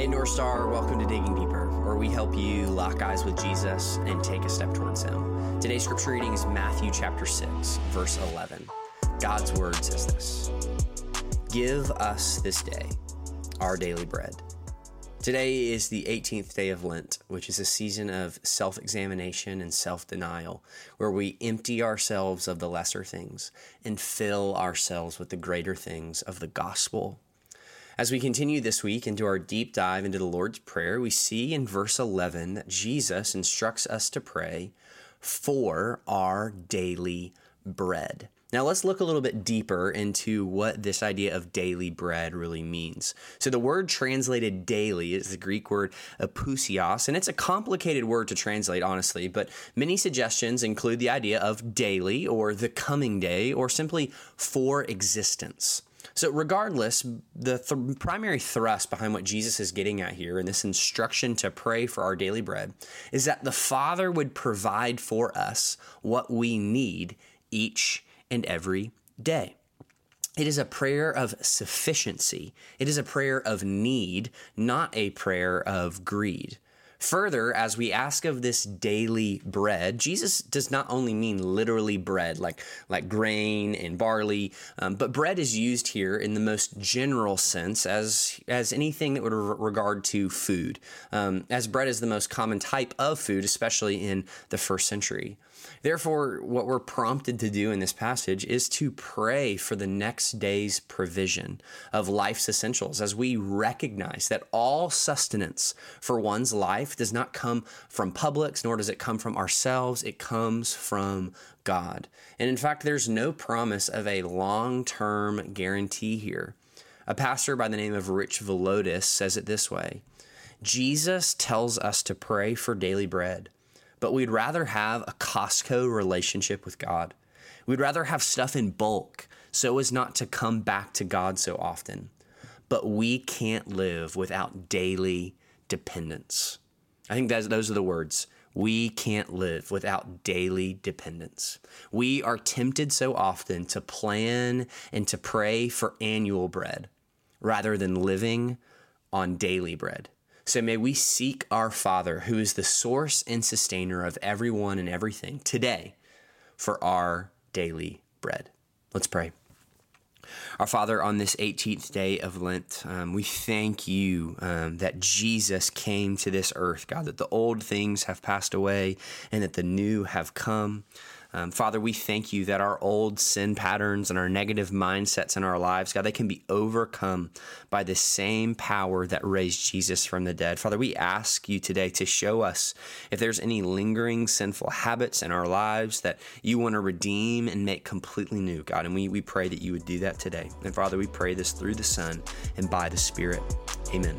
Hey, North Star, welcome to Digging Deeper, where we help you lock eyes with Jesus and take a step towards Him. Today's scripture reading is Matthew chapter 6, verse 11. God's word says this Give us this day our daily bread. Today is the 18th day of Lent, which is a season of self examination and self denial, where we empty ourselves of the lesser things and fill ourselves with the greater things of the gospel as we continue this week into our deep dive into the Lord's Prayer, we see in verse 11 that Jesus instructs us to pray for our daily bread. Now, let's look a little bit deeper into what this idea of daily bread really means. So, the word translated daily is the Greek word epiousios, and it's a complicated word to translate, honestly, but many suggestions include the idea of daily or the coming day or simply for existence. So, regardless, the th- primary thrust behind what Jesus is getting at here in this instruction to pray for our daily bread is that the Father would provide for us what we need each and every day. It is a prayer of sufficiency. It is a prayer of need, not a prayer of greed. Further, as we ask of this daily bread, Jesus does not only mean literally bread, like, like grain and barley, um, but bread is used here in the most general sense as, as anything that would re- regard to food, um, as bread is the most common type of food, especially in the first century. Therefore, what we're prompted to do in this passage is to pray for the next day's provision of life's essentials as we recognize that all sustenance for one's life does not come from Publix, nor does it come from ourselves. It comes from God. And in fact, there's no promise of a long term guarantee here. A pastor by the name of Rich Villodas says it this way Jesus tells us to pray for daily bread but we'd rather have a Costco relationship with God. We'd rather have stuff in bulk so as not to come back to God so often. But we can't live without daily dependence. I think that's, those are the words. We can't live without daily dependence. We are tempted so often to plan and to pray for annual bread rather than living on daily bread. So may we seek our Father, who is the source and sustainer of everyone and everything, today for our daily bread. Let's pray. Our Father, on this 18th day of Lent, um, we thank you um, that Jesus came to this earth, God, that the old things have passed away and that the new have come. Um, Father, we thank you that our old sin patterns and our negative mindsets in our lives, God, they can be overcome by the same power that raised Jesus from the dead. Father, we ask you today to show us if there's any lingering sinful habits in our lives that you want to redeem and make completely new, God. And we, we pray that you would do that today. And Father, we pray this through the Son and by the Spirit. Amen.